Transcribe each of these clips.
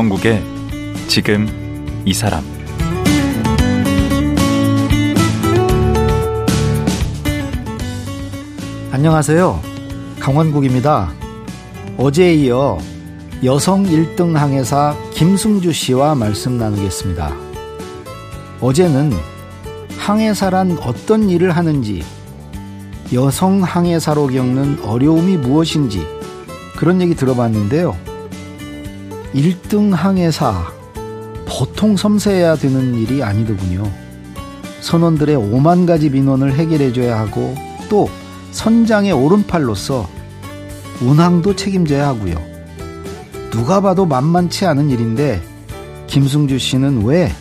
강원국의 지금 이 사람 안녕하세요. 강원국입니다. 어제에 이어 여성 1등 항해사 김승주 씨와 말씀 나누겠습니다. 어제는 항해사란 어떤 일을 하는지, 여성 항해사로 겪는 어려움이 무엇인지 그런 얘기 들어봤는데요. 1등 항해사, 보통 섬세해야 되는 일이 아니더군요. 선원들의 5만 가지 민원을 해결해줘야 하고 또 선장의 오른팔로서 운항도 책임져야 하고요. 누가 봐도 만만치 않은 일인데 김승주 씨는 왜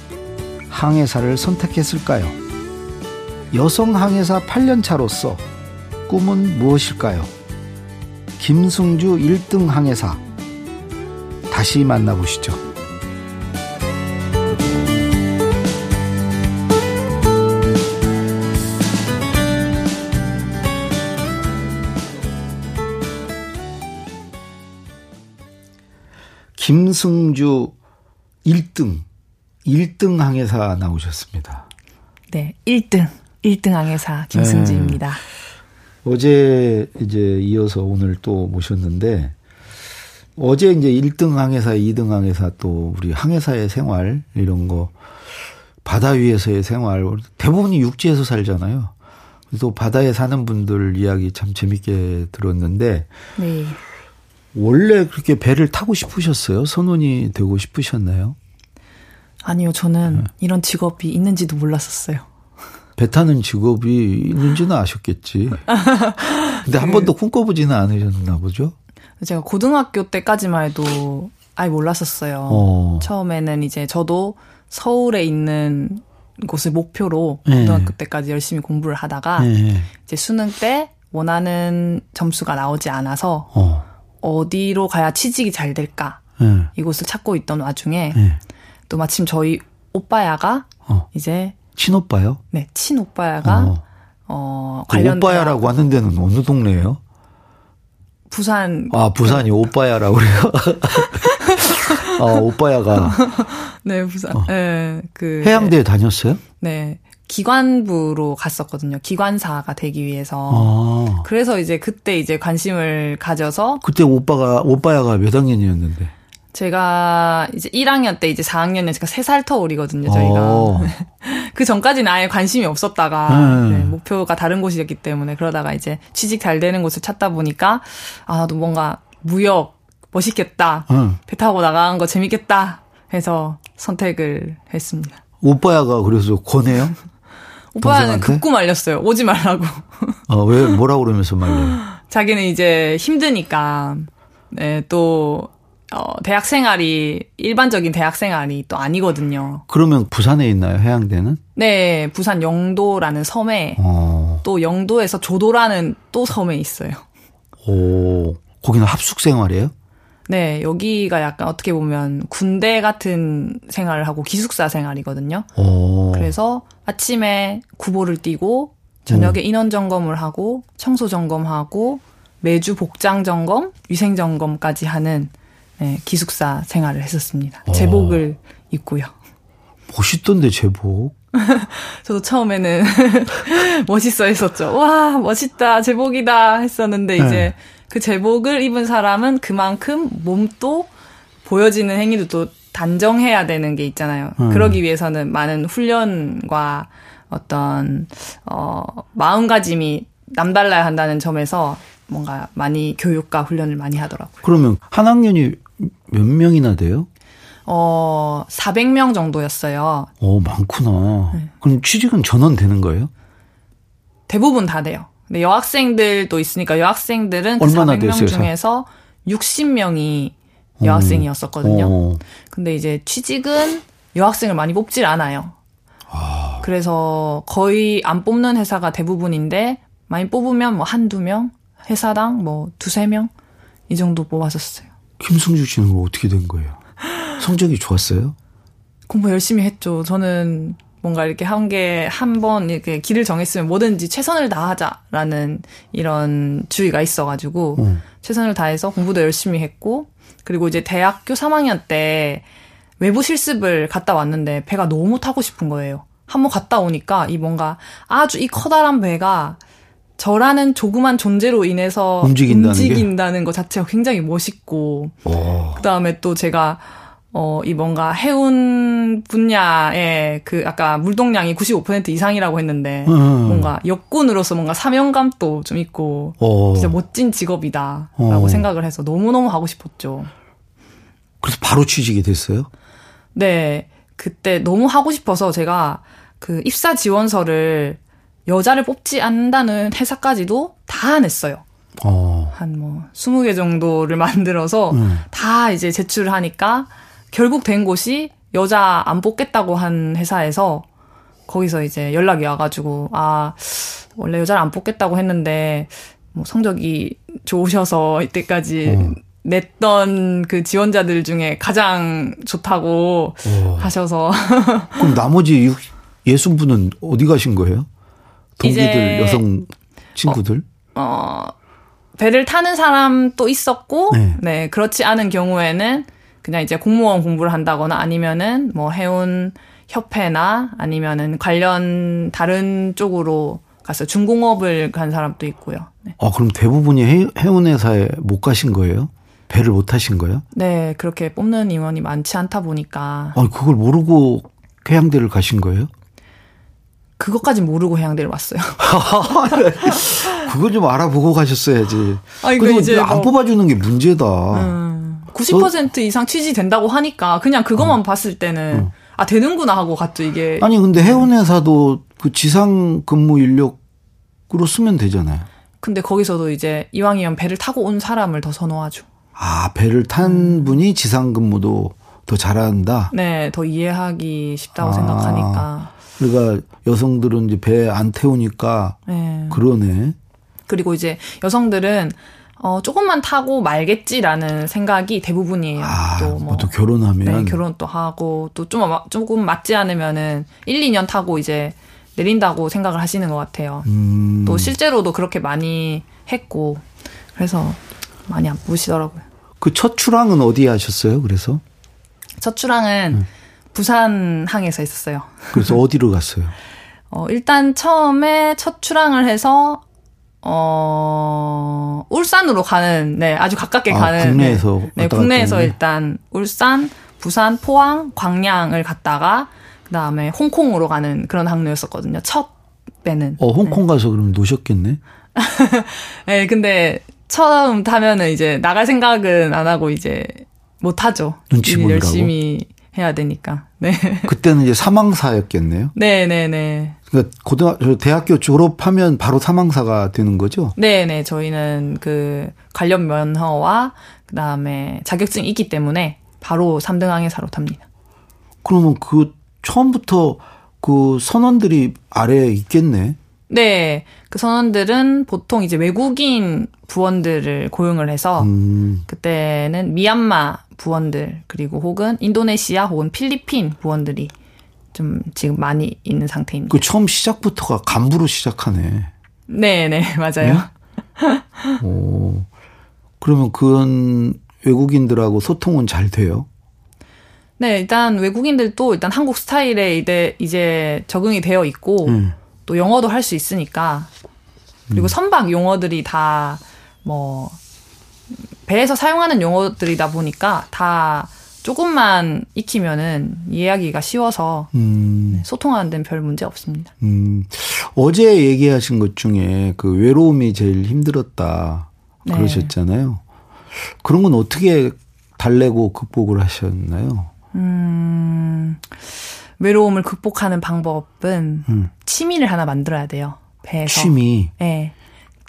항해사를 선택했을까요? 여성 항해사 8년 차로서 꿈은 무엇일까요? 김승주 1등 항해사 다시 만나보시죠. 김승주 1등, 1등 항해사 나오셨습니다. 네, 1등, 1등 항해사 김승주입니다. 네. 어제 이제 이어서 오늘 또 모셨는데 어제 이제 1등 항해사, 2등 항해사 또 우리 항해사의 생활 이런 거 바다 위에서의 생활 대부분이 육지에서 살잖아요. 또 바다에 사는 분들 이야기 참 재밌게 들었는데 네. 원래 그렇게 배를 타고 싶으셨어요? 선원이 되고 싶으셨나요? 아니요, 저는 네. 이런 직업이 있는지도 몰랐었어요. 배 타는 직업이 있는지는 아셨겠지. 근데 한그 번도 꿈꿔보지는 않으셨나 보죠? 제가 고등학교 때까지만 해도 아예 몰랐었어요. 어. 처음에는 이제 저도 서울에 있는 곳을 목표로 네. 고등학교 때까지 열심히 공부를 하다가 네. 이제 수능 때 원하는 점수가 나오지 않아서 어. 어디로 가야 취직이 잘 될까 네. 이곳을 찾고 있던 와중에 네. 또 마침 저희 오빠야가 어. 이제 친오빠요? 네, 친오빠야가 어, 어그 관련 오빠야라고 하는 데는 어느 동네예요? 부산 아 부산이 오빠야라고 그래요? 아 오빠야가 네 부산 어. 네 그 해양대에 네. 다녔어요? 네 기관부로 갔었거든요. 기관사가 되기 위해서. 아. 그래서 이제 그때 이제 관심을 가져서 그때 오빠가 오빠야가 몇 학년이었는데? 제가 이제 1학년 때 이제 4학년이면 제가 3살 터울이거든요, 저희가. 어. 그 전까지는 아예 관심이 없었다가 네. 네, 목표가 다른 곳이었기 때문에 그러다가 이제 취직 잘 되는 곳을 찾다 보니까 아, 나도 뭔가 무역 멋있겠다. 응. 배 타고 나가는 거 재밌겠다 해서 선택을 했습니다. 오빠야가 그래서 권해요? 오빠는 급구 말렸어요. 오지 말라고. 아, 왜, 뭐라고 그러면서 말려요? 자기는 이제 힘드니까, 네, 또, 어, 대학 생활이, 일반적인 대학 생활이 또 아니거든요. 그러면 부산에 있나요, 해양대는? 네, 부산 영도라는 섬에, 어. 또 영도에서 조도라는 또 섬에 있어요. 오, 거기는 합숙 생활이에요? 네, 여기가 약간 어떻게 보면 군대 같은 생활을 하고 기숙사 생활이거든요. 오. 그래서 아침에 구보를 뛰고 저녁에 음. 인원 점검을 하고 청소 점검하고 매주 복장 점검, 위생 점검까지 하는 네, 기숙사 생활을 했었습니다. 오. 제복을 입고요. 멋있던데 제복. 저도 처음에는 멋있어 했었죠. 와, 멋있다, 제복이다 했었는데 이제 네. 그 제복을 입은 사람은 그만큼 몸도 보여지는 행위도 또 단정해야 되는 게 있잖아요. 음. 그러기 위해서는 많은 훈련과 어떤 어 마음가짐이 남달라야 한다는 점에서 뭔가 많이 교육과 훈련을 많이 하더라고요. 그러면 한 학년이 몇 명이나 돼요? 어, 400명 정도였어요. 어, 많구나. 네. 그럼 취직은 전원 되는 거예요? 대부분 다 돼요. 근데 여학생들도 있으니까 여학생들은 그 400명 됐어요, 중에서 60명이 여학생이었었거든요. 오. 근데 이제 취직은 여학생을 많이 뽑질 않아요. 아. 그래서 거의 안 뽑는 회사가 대부분인데 많이 뽑으면 뭐 한두 명, 회사당 뭐 두세 명 이 정도 뽑았었어요. 김승주 씨는 어떻게 된 거예요? 성적이 좋았어요? 공부 열심히 했죠. 저는 뭔가 이렇게 한 게 한 번 이렇게 길을 정했으면 뭐든지 최선을 다하자라는 이런 주의가 있어가지고 음. 최선을 다해서 공부도 열심히 했고 그리고 이제 대학교 3학년 때 외부 실습을 갔다 왔는데 배가 너무 타고 싶은 거예요. 한번 갔다 오니까 이 뭔가 아주 이 커다란 배가 저라는 조그만 존재로 인해서 움직인다는 게? 움직인다는 것 자체가 굉장히 멋있고 오. 그 다음에 또 제가 어, 이 뭔가 해운 분야의 그 아까 물동량이 95% 이상이라고 했는데 음. 뭔가 역군으로서 뭔가 사명감도 좀 있고 오. 진짜 멋진 직업이다라고 어. 생각을 해서 너무너무 하고 싶었죠. 그래서 바로 취직이 됐어요? 네. 그때 너무 하고 싶어서 제가 그 입사 지원서를 여자를 뽑지 않는다는 회사까지도 다 냈어요. 어. 한뭐 20개 정도를 만들어서 음. 다 이제 제출을 하니까 결국 된 곳이 여자 안 뽑겠다고 한 회사에서 거기서 이제 연락이 와가지고 아 원래 여자를 안 뽑겠다고 했는데 뭐 성적이 좋으셔서 이때까지 어. 냈던 그 지원자들 중에 가장 좋다고 오. 하셔서 그럼 나머지 육- 예순 분은 어디 가신 거예요? 동기들 여성 친구들? 어, 배를 타는 사람도 있었고, 네. 네. 그렇지 않은 경우에는 그냥 이제 공무원 공부를 한다거나 아니면은 뭐 해운 협회나 아니면은 관련 다른 쪽으로 갔어요. 중공업을 간 사람도 있고요. 네. 아 그럼 대부분이 해, 해운 회사에 못 가신 거예요? 배를 못 타신 거예요? 네, 그렇게 뽑는 임원이 많지 않다 보니까 아 그걸 모르고 해양대를 가신 거예요? 그것까지 모르고 해양대를 왔어요. 그걸 좀 알아보고 가셨어야지. 아, 그리고 이제 안 뭐- 뽑아주는 게 문제다. 음, 90% 이상 취지된다고 하니까 그냥 그것만 봤을 때는 아 되는구나 하고 갔죠 이게. 아니 근데 해운 회사도 그 지상 근무 인력으로 쓰면 되잖아요. 근데 거기서도 이제 이왕이면 배를 타고 온 사람을 더 선호하죠. 아 배를 탄 분이 지상 근무도 더 잘한다. 네, 더 이해하기 쉽다고 아. 생각하니까. 그러니까 여성들은 이제 배 안 태우니까 네. 그러네. 그리고 이제 여성들은 어 조금만 타고 말겠지라는 생각이 대부분이에요. 아, 또뭐 뭐. 또 결혼하면 네, 결혼 또 하고 또 좀 조금 맞지 않으면은 1, 2년 타고 이제 내린다고 생각을 하시는 것 같아요. 음, 또 실제로도 그렇게 많이 했고 그래서 많이 안 보시더라고요. 그 첫 출항은 어디에 하셨어요? 그래서 첫 출항은 부산항에서 있었어요. 그래서 어디로 갔어요? 어, 일단 처음에 첫 출항을 해서 어, 울산으로 가는 네, 아주 가깝게 아, 가는 국내에서 네, 왔다 국내에서 갔다 일단 울산, 부산, 포항, 광양을 갔다가 그 다음에 홍콩으로 가는 그런 항로였었거든요. 첫 배는. 어 홍콩 가서 그러면 노셨겠네. 네, 근데 처음 타면은 이제 나갈 생각은 안 하고 이제 못 하죠. 눈치 일 보느라고? 열심히 해야 되니까. 네. 그때는 이제 사망사였겠네요. 네, 네, 네. 그러니까 고등학교 대학교 졸업하면 바로 사망사가 되는 거죠. 네, 네. 저희는 그 관련 면허와 그다음에 자격증이 있기 때문에 바로 3등 항해사로 탑니다. 그러면 그 처음부터 그 선원들이 아래에 있겠네. 네. 그 선원들은 보통 이제 외국인 부원들을 고용을 해서 음, 그때는 미얀마 부원들 그리고 혹은 인도네시아 혹은 필리핀 부원들이 좀 지금 많이 있는 상태입니다. 그 처음 시작부터가 간부로 시작하네. 네, 네. 맞아요. 오. 그러면 그런 외국인들하고 소통은 잘 돼요? 네, 일단 외국인들도 일단 한국 스타일에 이제, 이제 적응이 되어 있고 음. 또 영어도 할 수 있으니까 그리고 선박 용어들이 다 뭐 배에서 사용하는 용어들이다 보니까 다 조금만 익히면은 이해하기가 쉬워서 음, 소통하는 데는 별 문제 없습니다. 음. 어제 얘기하신 것 중에 그 외로움이 제일 힘들었다 네. 그러셨잖아요. 그런 건 어떻게 달래고 극복을 하셨나요? 음, 외로움을 극복하는 방법은 음. 취미를 하나 만들어야 돼요. 배에서. 취미. 네.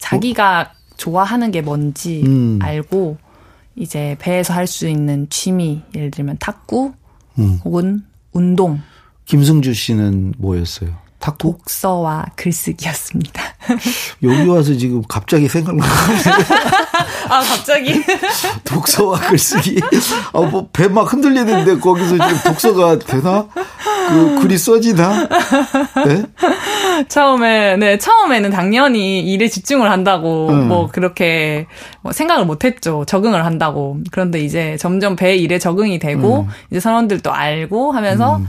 자기가 좋아하는 게 뭔지 음. 알고 이제 배에서 할 수 있는 취미 예를 들면 탁구 음. 혹은 운동, 김승주 씨는 뭐였어요? 탁구? 독서와 글쓰기였습니다. 여기 와서 지금 갑자기 생각나. 아 갑자기 독서와 글쓰기. 아, 뭐, 배 막 흔들리는데 거기서 지금 독서가 되나? 그 글이 써지나? 네? 처음에, 네, 처음에는 당연히 일에 집중을 한다고, 음. 뭐, 그렇게, 뭐 생각을 못 했죠. 적응을 한다고. 그런데 이제 점점 배 일에 적응이 되고, 음. 이제 선원들도 알고 하면서,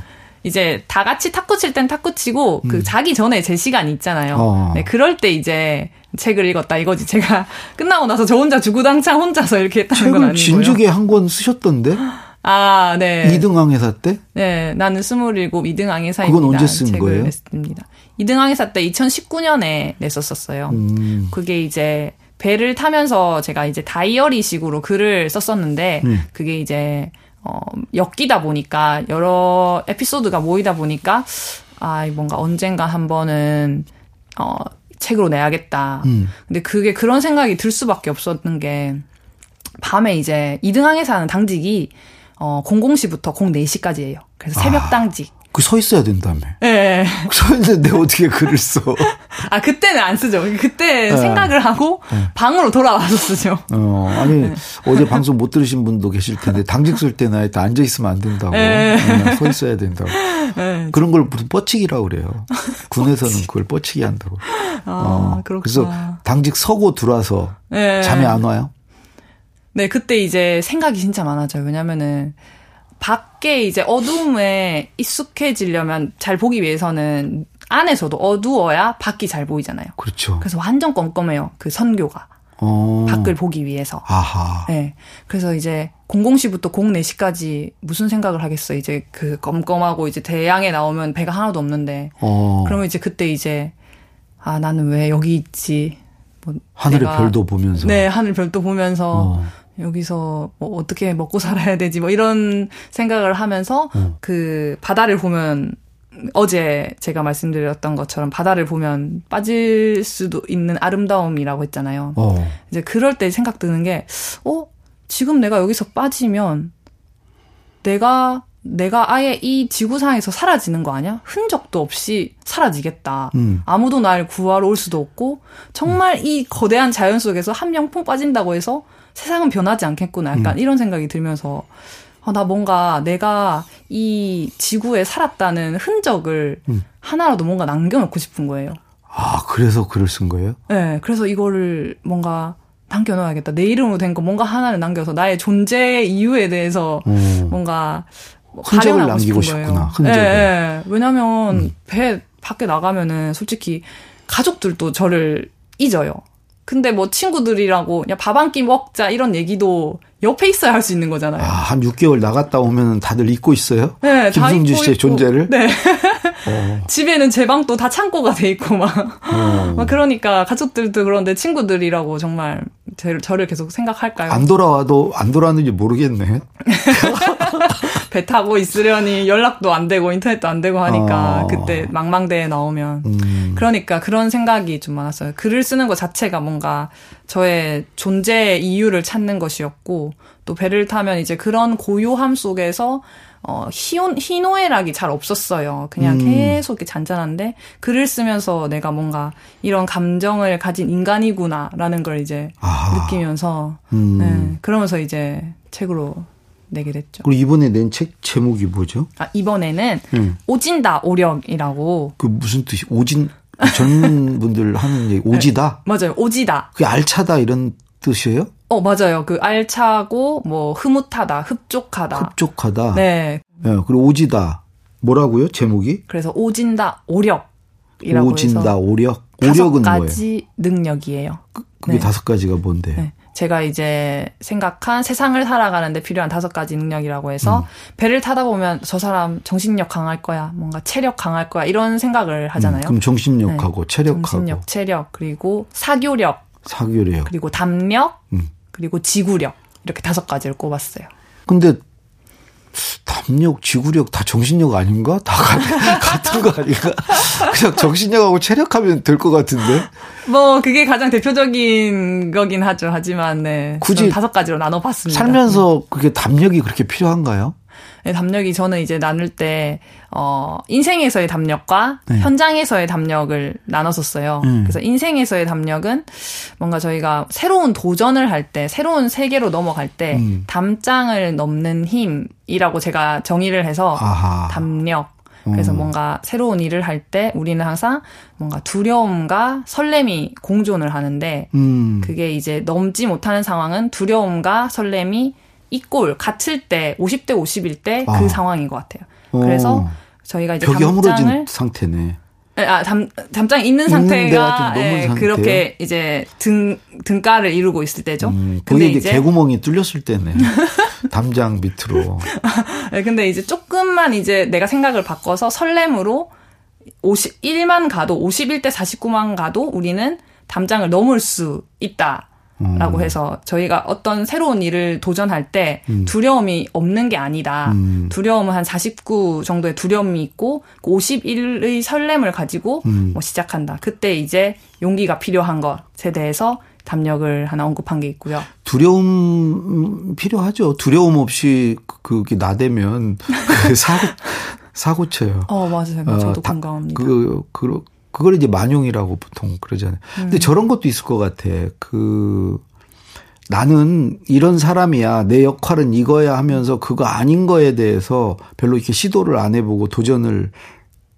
이제 다 같이 탁구 칠 땐 탁구 치고, 그 자기 전에 제 시간이 있잖아요. 음. 어. 네, 그럴 때 이제 책을 읽었다 이거지. 제가 끝나고 나서 저 혼자 주구당창 혼자서 이렇게 했다는 건 아니고요. 진즉에 한 권 쓰셨던데? 아, 네. 이등항 회사 때? 네, 나는 스물일곱 이등항 회사입니다. 그건 언제 쓴 책을 거예요? 냈습니다. 이등항 회사 때 2019년에 냈었었어요. 음. 그게 이제 배를 타면서 제가 이제 다이어리식으로 글을 썼었는데 음. 그게 이제 어 엮이다 보니까 여러 에피소드가 모이다 보니까 아 뭔가 언젠가 한 번은 어 책으로 내야겠다. 음. 근데 그게 그런 생각이 들 수밖에 없었던 게 밤에 이제 이등항에 사는 당직이 어 00시부터 04시까지예요. 그래서 새벽 아. 당직. 그 서 있어야 된다며. 예. 서 있는데 어떻게 글을 써? 아 그때는 안 쓰죠. 그때 네. 생각을 하고 방으로 돌아와서 쓰죠. 어, 아니, 네. 어제 방송 못 들으신 분도 계실 텐데, 당직 쓸 때는 아예 앉아 있으면 안 된다고. 네. 그냥 서 있어야 된다고. 그런 걸 무슨 뻗치기라고 그래요. 군에서는 그걸 뻗치기 한다고. 아 그렇구나. 그래서 당직 서고 들어와서 네. 잠이 안 와요? 네, 그때 이제 생각이 진짜 많아져요. 왜냐면은 밖에 이제 어둠에 익숙해지려면 잘 보기 위해서는 안에서도 어두워야 밖이 잘 보이잖아요. 그렇죠. 그래서 완전 껌껌해요. 그 선교가 어. 밖을 보기 위해서. 아하. 네. 그래서 이제 00시부터 04시까지 무슨 생각을 하겠어. 이제 그 껌껌하고 이제 대양에 나오면 배가 하나도 없는데. 어. 그러면 이제 그때 이제 아, 나는 왜 여기 있지? 뭐 하늘의 별도 보면서. 네, 하늘 별도 보면서 어. 여기서 뭐 어떻게 먹고 살아야 되지 뭐 이런 생각을 하면서 어. 그 바다를 보면 어제 제가 말씀드렸던 것처럼 바다를 보면 빠질 수도 있는 아름다움이라고 했잖아요. 어. 이제 그럴 때 생각 드는 게, 어? 지금 내가 여기서 빠지면 내가, 내가 아예 이 지구상에서 사라지는 거 아니야? 흔적도 없이 사라지겠다. 음. 아무도 날 구하러 올 수도 없고, 정말 이 거대한 자연 속에서 한명퐁 빠진다고 해서 세상은 변하지 않겠구나. 약간 이런 생각이 들면서, 아, 나 뭔가 내가 이 지구에 살았다는 흔적을 하나라도 뭔가 남겨놓고 싶은 거예요. 아, 그래서 글을 쓴 거예요? 네, 그래서 이거를 뭔가 남겨놔야겠다. 내 이름으로 된 거 뭔가 하나를 남겨서 나의 존재 이유에 대해서 어. 뭔가 뭐 흔적을 남기고 싶은 거예요. 싶구나, 흔적을. 음. 예, 예. 왜냐면 배 밖에 나가면은 솔직히 가족들도 저를 잊어요. 근데 뭐 친구들이라고 그냥 밥 한 끼 먹자 이런 얘기도 옆에 있어야 할 수 있는 거잖아요. 아, 한 6개월 나갔다 오면 다들 잊고 있어요? 네, 다 김승주 씨의 있고. 존재를? 네. 어. 집에는 제 방도 다 창고가 돼 있고 막. 어. 막 그러니까 가족들도 그런데 친구들이라고 정말 제- 저를 계속 생각할까요? 안 돌아와도 안 돌아왔는지 모르겠네. 배 타고 있으려니 연락도 안 되고 인터넷도 안 되고 하니까 어. 그때 망망대해 나오면 음. 그러니까 그런 생각이 좀 많았어요. 글을 쓰는 것 자체가 뭔가 저의 존재 이유를 찾는 것이었고 또 배를 타면 이제 그런 고요함 속에서 어, 희혼, 희노애락이 잘 없었어요. 그냥 음. 계속 이렇게 잔잔한데 글을 쓰면서 내가 뭔가 이런 감정을 가진 인간이구나라는 걸 이제 아. 느끼면서 음. 네, 그러면서 이제 책으로 내게 됐죠. 그리고 이번에 낸 책 제목이 뭐죠? 아, 이번에는 음. 오진다 오력이라고 그 무슨 뜻이 오진 젊은 분들 하는 얘기 오지다. 맞아요 오지다 그게 알차다 이런 뜻이에요? 어 맞아요 그 알차고 뭐 흐뭇하다 흡족하다 흡족하다. 네 예, 그리고 오지다. 뭐라고요? 제목이? 그래서 오진다 오력이라고 오진다 오력. 다섯 오력은 뭐예요? 가지 능력이에요. 그게 네. 다섯 가지가 뭔데? 네. 제가 이제 생각한 세상을 살아가는데 필요한 다섯 가지 능력이라고 해서 음. 배를 타다 보면 저 사람 정신력 강할 거야, 뭔가 체력 강할 거야 이런 생각을 하잖아요. 음, 그럼 정신력하고 체력하고 정신력, 체력, 그리고 사교력, 사교력. 그리고 담력, 음. 그리고 지구력 이렇게 다섯 가지를 꼽았어요. 근데 담력, 지구력 다 정신력 아닌가? 다 같- 같은 거 아닌가? 그냥 정신력하고 체력하면 될 것 같은데. 뭐 그게 가장 대표적인 거긴 하죠. 하지만 네, 굳이 다섯 가지로 나눠봤습니다. 살면서 그게 담력이 그렇게 필요한가요? 네, 담력이 저는 이제 나눌 때, 어, 인생에서의 담력과 네. 현장에서의 담력을 나눴었어요. 음. 그래서 인생에서의 담력은 뭔가 저희가 새로운 도전을 할 때, 새로운 세계로 넘어갈 때, 음. 담장을 넘는 힘이라고 제가 정의를 해서, 아하. 담력. 그래서 음. 뭔가 새로운 일을 할 때 우리는 항상 뭔가 두려움과 설렘이 공존을 하는데 음. 그게 이제 넘지 못하는 상황은 두려움과 설렘이 이꼴 같을 때 50대 50일 때그 아. 상황인 것 같아요. 그래서 어. 저희가 이제 벽이 허물어진 담장을 상태네. 아, 담, 담장에 있는 상태가 예? 그렇게 이제 등 등가를 이루고 있을 때죠. 음, 근데 이제 개구멍이 뚫렸을 때네. 담장 밑으로. 네, 근데 이제 조금만 이제 내가 생각을 바꿔서 설렘으로 51만 가도 51대 49만 가도 우리는 담장을 넘을 수 있다. 라고 음. 해서 저희가 어떤 새로운 일을 도전할 때 두려움이 없는 게 아니다. 음. 두려움은 한 49 정도의 두려움이 있고 51의 설렘을 가지고 음. 뭐 시작한다. 그때 이제 용기가 필요한 것에 대해서 담력을 하나 언급한 게 있고요. 두려움 필요하죠. 두려움 없이 그- 그게 나대면 그 사고 사고 쳐요. 어, 맞아요. 어, 저도 다- 공감합니다. 그, 그, 그걸 이제 만용이라고 보통 그러잖아요. 근데 저런 것도 있을 것 같아. 그, 나는 이런 사람이야. 내 역할은 이거야 하면서 그거 아닌 거에 대해서 별로 이렇게 시도를 안 해보고 도전을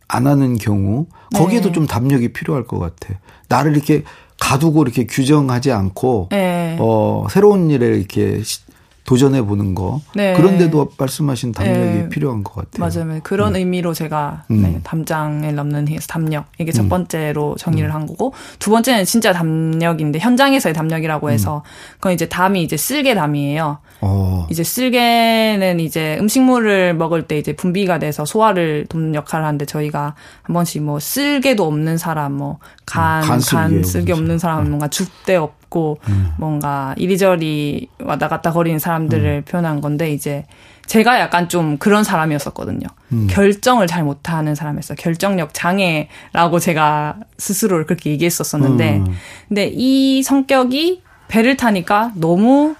안 하는 경우 거기에도 네. 좀 담력이 필요할 것 같아. 나를 이렇게 가두고 이렇게 규정하지 않고 네. 어, 새로운 일에 이렇게 시- 도전해 보는 거. 네. 그런데도 말씀하신 담력이 네. 필요한 것 같아요. 맞아요. 그런 의미로 제가 음. 네, 담장을 넘는 힘, 담력 이게 첫 번째로 정의를 한 거고 두 번째는 진짜 담력인데 현장에서의 담력이라고 해서 그건 이제 담이 이제 쓸개 담이에요. 어. 이제 쓸개는 이제 음식물을 먹을 때 이제 분비가 돼서 소화를 돕는 역할을 하는데 저희가 한 번씩 뭐 쓸개도 없는 사람, 뭐 간, 간 쓸개 간 없는 쓸개 없는 사람, 뭔가 죽대 없고 뭔가 이리저리 왔다 갔다 거리는 사람들을 표현한 건데 이제 제가 약간 좀 그런 사람이었었거든요. 결정을 잘 못하는 사람이었어요. 결정력 장애라고 제가 스스로를 그렇게 얘기했었었는데, 음. 근데 이 성격이 배를 타니까 너무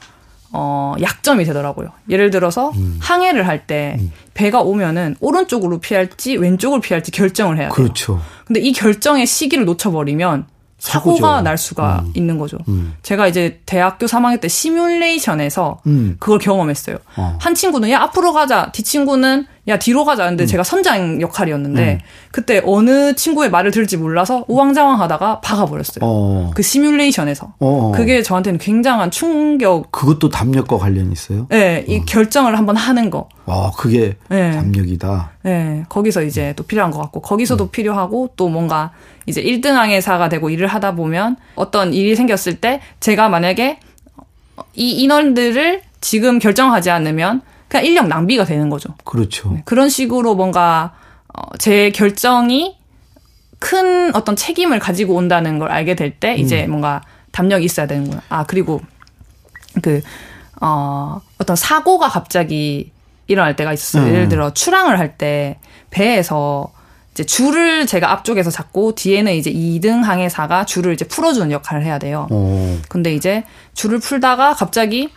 어, 약점이 되더라고요. 예를 들어서 음. 항해를 할때 배가 오면은 오른쪽으로 피할지 왼쪽으로 피할지 결정을 해야 돼요. 그렇죠. 근데 이 결정의 시기를 놓쳐버리면 사고죠. 사고가 날 수가 음. 있는 거죠. 음. 제가 이제 대학교 3학년 때 시뮬레이션에서 음. 그걸 경험했어요. 어. 한 친구는 야 앞으로 가자, 뒤 친구는 야 뒤로 가자. 음. 근데 제가 선장 역할이었는데 그때 어느 친구의 말을 들을지 몰라서 우왕좌왕하다가 박아버렸어요. 어. 그 시뮬레이션에서 어. 그게 저한테는 굉장한 충격. 그것도 담력과 관련이 있어요? 네, 이 결정을 한번 하는 거. 와, 그게 네. 담력이다. 네, 거기서 이제 또 필요한 것 같고, 음. 거기서도 필요하고, 또 뭔가 이제 1등 항해사가 되고 일을 하다 보면 어떤 일이 생겼을 때 제가 만약에 이 인원들을 지금 결정하지 않으면 그냥 인력 낭비가 되는 거죠. 그렇죠. 그런 식으로 뭔가 어, 제 결정이 큰 어떤 책임을 가지고 온다는 걸 알게 될때 음. 이제 뭔가 담력이 있어야 되는구나. 아, 그리고 그, 어, 어떤 사고가 갑자기 일어날 때가 있었어요. 음. 예를 들어 출항을 할 때 배에서 이제 줄을 제가 앞쪽에서 잡고 뒤에는 이제 2등 항해사가 줄을 이제 풀어주는 역할을 해야 돼요. 어. 근데 이제 줄을 풀다가 갑자기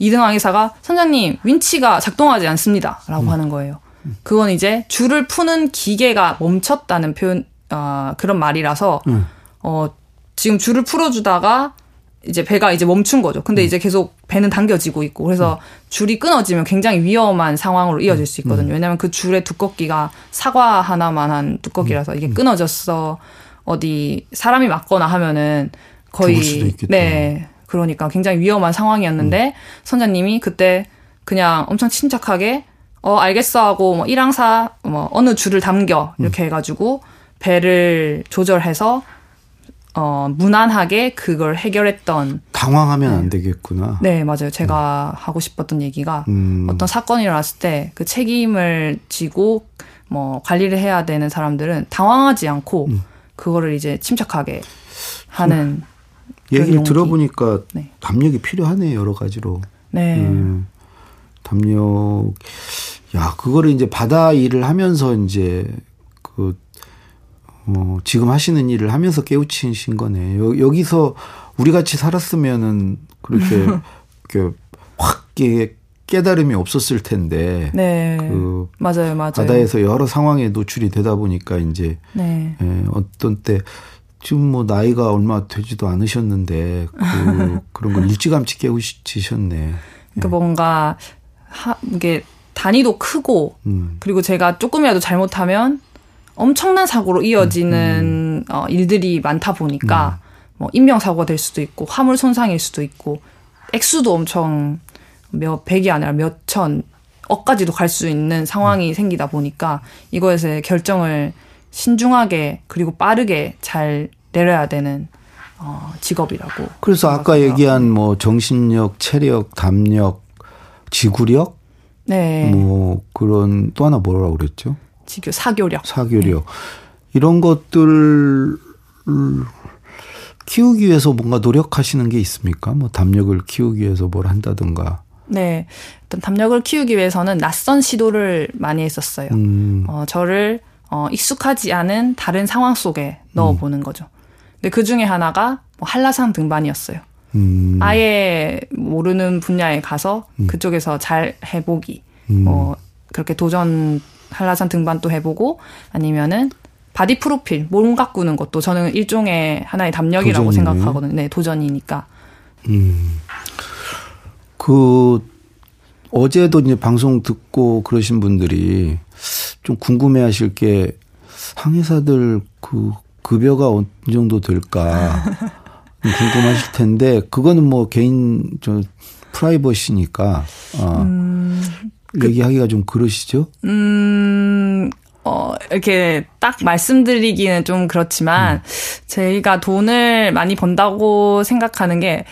2등 항해사가 선장님 윈치가 작동하지 않습니다. 라고 음. 하는 거예요. 그건 이제 줄을 푸는 기계가 멈췄다는 표현, 어, 그런 말이라서, 음. 어, 지금 줄을 풀어주다가 이제 배가 이제 멈춘 거죠. 음. 근데 이제 계속 배는 당겨지고 있고 그래서 줄이 끊어지면 굉장히 위험한 상황으로 이어질 수 음. 있거든요. 왜냐하면 그 줄의 두껍기가 사과 하나만한 두껍기라서 음. 이게 끊어졌어 어디 사람이 맞거나 하면은 거의 죽을 수도 있겠다. 네 그러니까 굉장히 위험한 상황이었는데 선장님이 그때 그냥 엄청 침착하게 어 알겠어 하고 뭐 일항사 뭐 어느 줄을 담겨 이렇게 해가지고 배를 조절해서 어 무난하게 그걸 해결했던 당황하면 안 되겠구나. 네 맞아요 제가 하고 싶었던 얘기가 음. 어떤 사건이 일어났을 때 그 책임을 지고 뭐 관리를 해야 되는 사람들은 당황하지 않고 음. 그거를 이제 침착하게 하는 얘기를 용기. 들어보니까 네. 담력이 필요하네 여러 가지로. 네 음, 담력. 야, 그거를 이제 바다 일을 하면서 이제 그, 어, 지금 하시는 일을 하면서 깨우치신 거네. 여, 여기서 우리 같이 살았으면은 그렇게, 이렇게 확 깨, 깨달음이 없었을 텐데. 네. 그 맞아요 맞아요 바다에서 여러 상황에 노출이 되다 보니까 이제 네 예, 어떤 때 지금 뭐 나이가 얼마 되지도 않으셨는데 그 그런 걸 일찌감치 깨우치셨네. 그러니까 뭔가 하, 이게 단위도 크고 음. 그리고 제가 조금이라도 잘못하면 엄청난 사고로 이어지는 어, 일들이 많다 보니까 뭐 인명사고가 될 수도 있고 화물 손상일 수도 있고 액수도 엄청 몇 백이 아니라 몇 천 억까지도 갈 수 있는 상황이 생기다 보니까 이거에서 결정을 신중하게 그리고 빠르게 잘 내려야 되는 어, 직업이라고. 그래서 아까. 얘기한 뭐 정신력, 체력, 담력, 지구력, 네 뭐 그런 또 하나 뭐라고 그랬죠? 지교 사교력. 사교력 이런 것들을 키우기 위해서 뭔가 노력하시는 게 있습니까? 뭐 담력을 키우기 위해서 뭘 한다든가. 네. 일단 담력을 키우기 위해서는 낯선 시도를 많이 했었어요. 음, 어, 저를 어, 익숙하지 않은 다른 상황 속에 넣어보는 거죠. 근데 그 중에 하나가 뭐 한라산 등반이었어요. 음, 아예 모르는 분야에 가서 그쪽에서 잘 해보기. 음. 뭐 그렇게 도전 한라산 등반도 해보고 아니면은 바디 프로필 몸 가꾸는 것도 저는 일종의 하나의 담력이라고 도전이네요. 생각하거든요. 네, 도전이니까. 그 어제도 이제 방송 듣고 그러신 분들이 좀 궁금해 하실 게 항해사들 그 급여가 어느 정도 될까 궁금하실 텐데 그거는 뭐 개인 저 프라이버시니까 어, 얘기하기가 좀 그러시죠? 음, 어, 이렇게 딱 말씀드리기는 좀 그렇지만, 저희가 돈을 많이 번다고 생각하는 게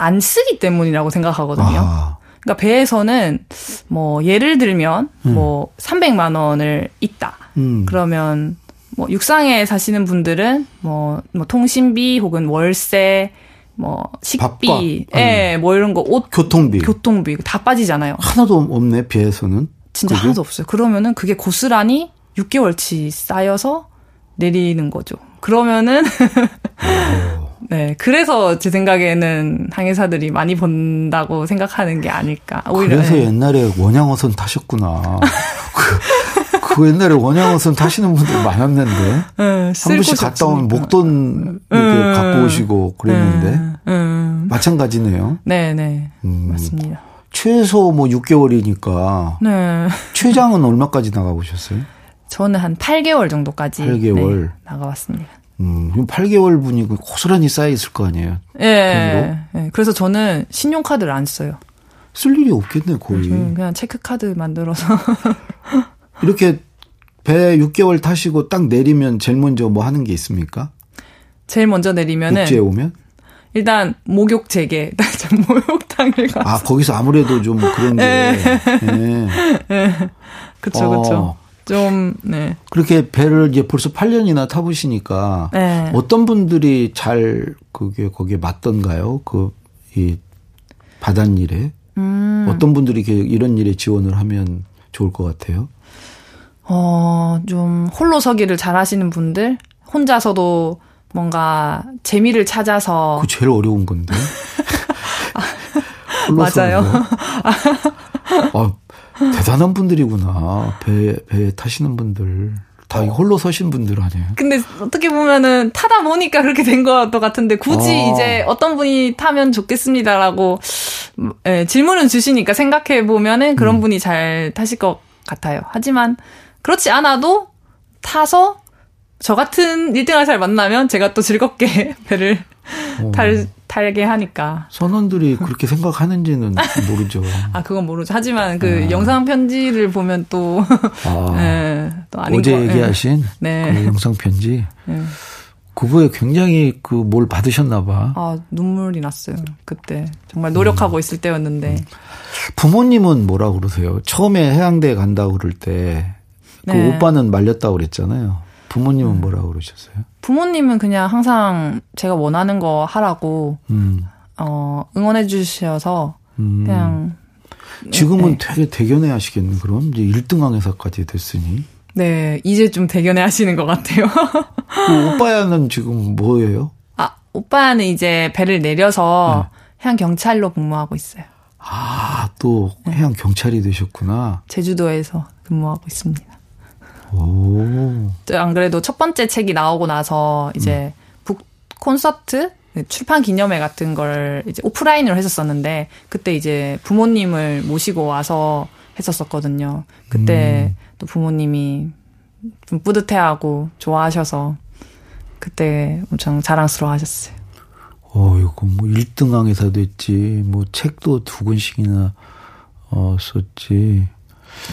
안 쓰기 때문이라고 생각하거든요. 아, 그러니까 배에서는 뭐 예를 들면 뭐 300만 원을 있다. 음. 그러면 뭐 육상에 사시는 분들은 뭐, 뭐 통신비 혹은 월세 뭐 식비, 예, 뭐 이런 거 옷, 교통비 교통비 다 빠지잖아요. 하나도 없네 배에서는 진짜 그게? 하나도 없어요. 그러면은 그게 고스란히 6개월치 쌓여서 내리는 거죠. 그러면은 네 그래서 제 생각에는 항해사들이 많이 번다고 생각하는 게 아닐까. 오히려 그래서 네. 옛날에 원양어선 타셨구나. 그, 그 옛날에 원양어선 타시는 분들 많았는데 네, 한 곳이 갔다 오면. 목돈 이렇게 음. 갖고 오시고 그랬는데 음, 음. 마찬가지네요. 네, 네. 음. 맞습니다. 최소 뭐 6개월이니까 네. 최장은 얼마까지 나가보셨어요? 저는 한 8개월 정도까지 8개월. 네, 나가봤습니다. 음, 그럼 8개월 분이 고스란히 쌓여 있을 거 아니에요. 예. 예. 그래서 저는 신용카드를 안 써요. 쓸 일이 없겠네 거의. 그냥 체크카드 만들어서. 이렇게 배 6개월 타시고 딱 내리면 제일 먼저 뭐 하는 게 있습니까? 제일 먼저 내리면은 육지에 오면? 일단 목욕 재개, 일단 목욕탕을 가. 아 거기서 아무래도 좀 그런 게. 예. 그쵸, 어. 그쵸. 좀, 네. 그렇게 배를 이제 벌써 8년이나 타보시니까 네. 어떤 분들이 잘 그게 거기에 맞던가요? 그 이 바닷일에 음, 어떤 분들이 이렇게 이런 일에 지원을 하면 좋을 것 같아요? 어, 좀 홀로 서기를 잘 하시는 분들, 혼자서도 뭔가 재미를 찾아서. 그거 제일 어려운 건데. 맞아요. 아, 대단한 분들이구나. 배, 배 타시는 분들. 다 홀로 서신 분들 아니에요? 근데 어떻게 보면은 타다 보니까 그렇게 된 것 같은데 굳이 어. 이제 어떤 분이 타면 좋겠습니다라고 예, 질문을 주시니까 생각해 보면은 그런 음. 분이 잘 타실 것 같아요. 하지만 그렇지 않아도 타서 저 같은 1등을 잘 만나면 제가 또 즐겁게 배를 어. 탈, 탈게 하니까. 선원들이 그렇게 생각하는지는 모르죠. 아, 그건 모르죠. 하지만 그 영상 편지를 보면 또, 아, 예, 또 아닌 어제 거- 예. 얘기하신 네. 그 영상 편지. 예. 그거에 굉장히 그 뭘 받으셨나 봐. 아, 눈물이 났어요. 그때. 정말 노력하고 음. 있을 때였는데. 부모님은 뭐라 그러세요? 처음에 해양대에 간다고 그럴 때, 그 네. 오빠는 말렸다고 그랬잖아요. 부모님은 뭐라 그러셨어요? 부모님은 그냥 항상 제가 원하는 거 하라고, 음, 어, 응원해 주셔서, 음. 그냥, 지금은 네. 되게 대견해 하시겠네, 그럼? 이제 1등 항해사까지 됐으니. 네, 이제 좀 대견해 하시는 것 같아요. 그 오빠야는 지금 뭐예요? 아, 오빠는 이제 배를 내려서 네. 해양 경찰로 복무하고 있어요. 아, 또 네. 해양 경찰이 되셨구나. 제주도에서 근무하고 있습니다. 안 그래도 첫 번째 책이 나오고 나서 이제 음. 북 콘서트 출판 기념회 같은 걸 이제 오프라인으로 했었었는데 그때 이제 부모님을 모시고 와서 했었었거든요. 그때 음. 또 부모님이 좀 뿌듯해하고 좋아하셔서 그때 엄청 자랑스러워 하셨어요. 어, 이거 뭐 1등 항해사도 했지, 뭐 책도 두 권씩이나, 어, 썼지.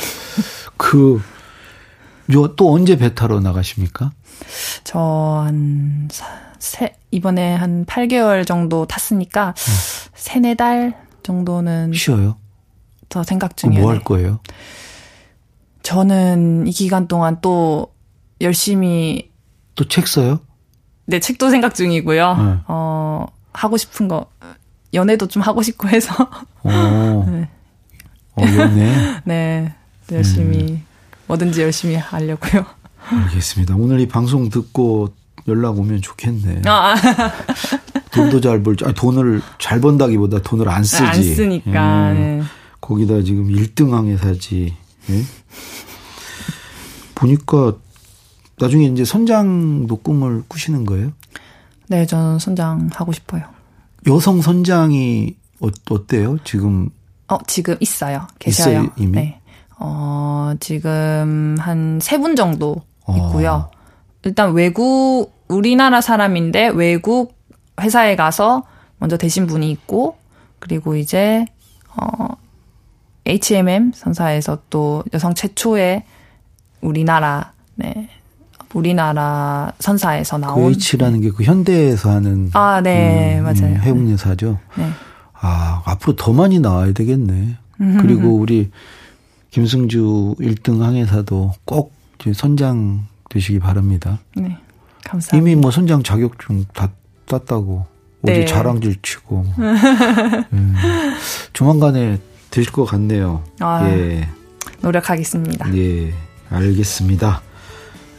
그, 요, 또 언제 배 타러 나가십니까? 저 한, 세, 이번에 한 8개월 정도 탔으니까, 세네 달 정도는 쉬어요? 더 생각 중이에요. 뭐 할 거예요? 저는 이 기간 동안 또 열심히, 또 책 써요? 네, 책도 생각 중이고요. 네. 어, 하고 싶은 거, 연애도 좀 하고 싶고 해서, 어, 네. 어, 연애. 네, 열심히, 음. 뭐든지 열심히 하려고요. 알겠습니다. 오늘 이 방송 듣고 연락 오면 좋겠네. 아, 돈도 잘 벌, 아니, 돈을 잘 번다기보다 돈을 안 쓰지. 안 쓰니까, 음, 네. 거기다 지금 1등 항해사지. 예? 보니까 나중에 이제 선장도 꿈을 꾸시는 거예요? 네, 저는 선장 하고 싶어요. 여성 선장이 어, 어때요? 지금 어, 지금 있어요. 계셔요. 있어요, 이미? 네. 어, 지금 한 세 분 정도 어. 있고요. 일단 외국, 우리나라 사람인데 외국 회사에 가서 먼저 되신 분이 있고, 그리고 이제, 어, HMM 선사에서 또 여성 최초의 우리나라, 네. 우리나라 선사에서 그 나온. H라는 게 그 현대에서 하는 아, 네, 맞아요. 해운여사죠. 네. 아, 앞으로 더 많이 나와야 되겠네. 그리고 우리 김승주 1등 항해사도 꼭 선장 되시기 바랍니다. 네. 감사합니다. 이미 뭐 선장 자격증 다 땄다고 어제 네. 자랑질 치고 음, 조만간에 되실 것 같네요. 아. 예, 노력하겠습니다. 예, 알겠습니다.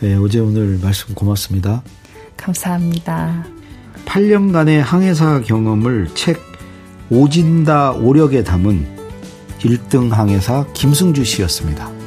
예, 어제 오늘 말씀 고맙습니다. 감사합니다. 8년간의 항해사 경험을 책 오진다 오력에 담은 1등 항해사 김승주 씨였습니다.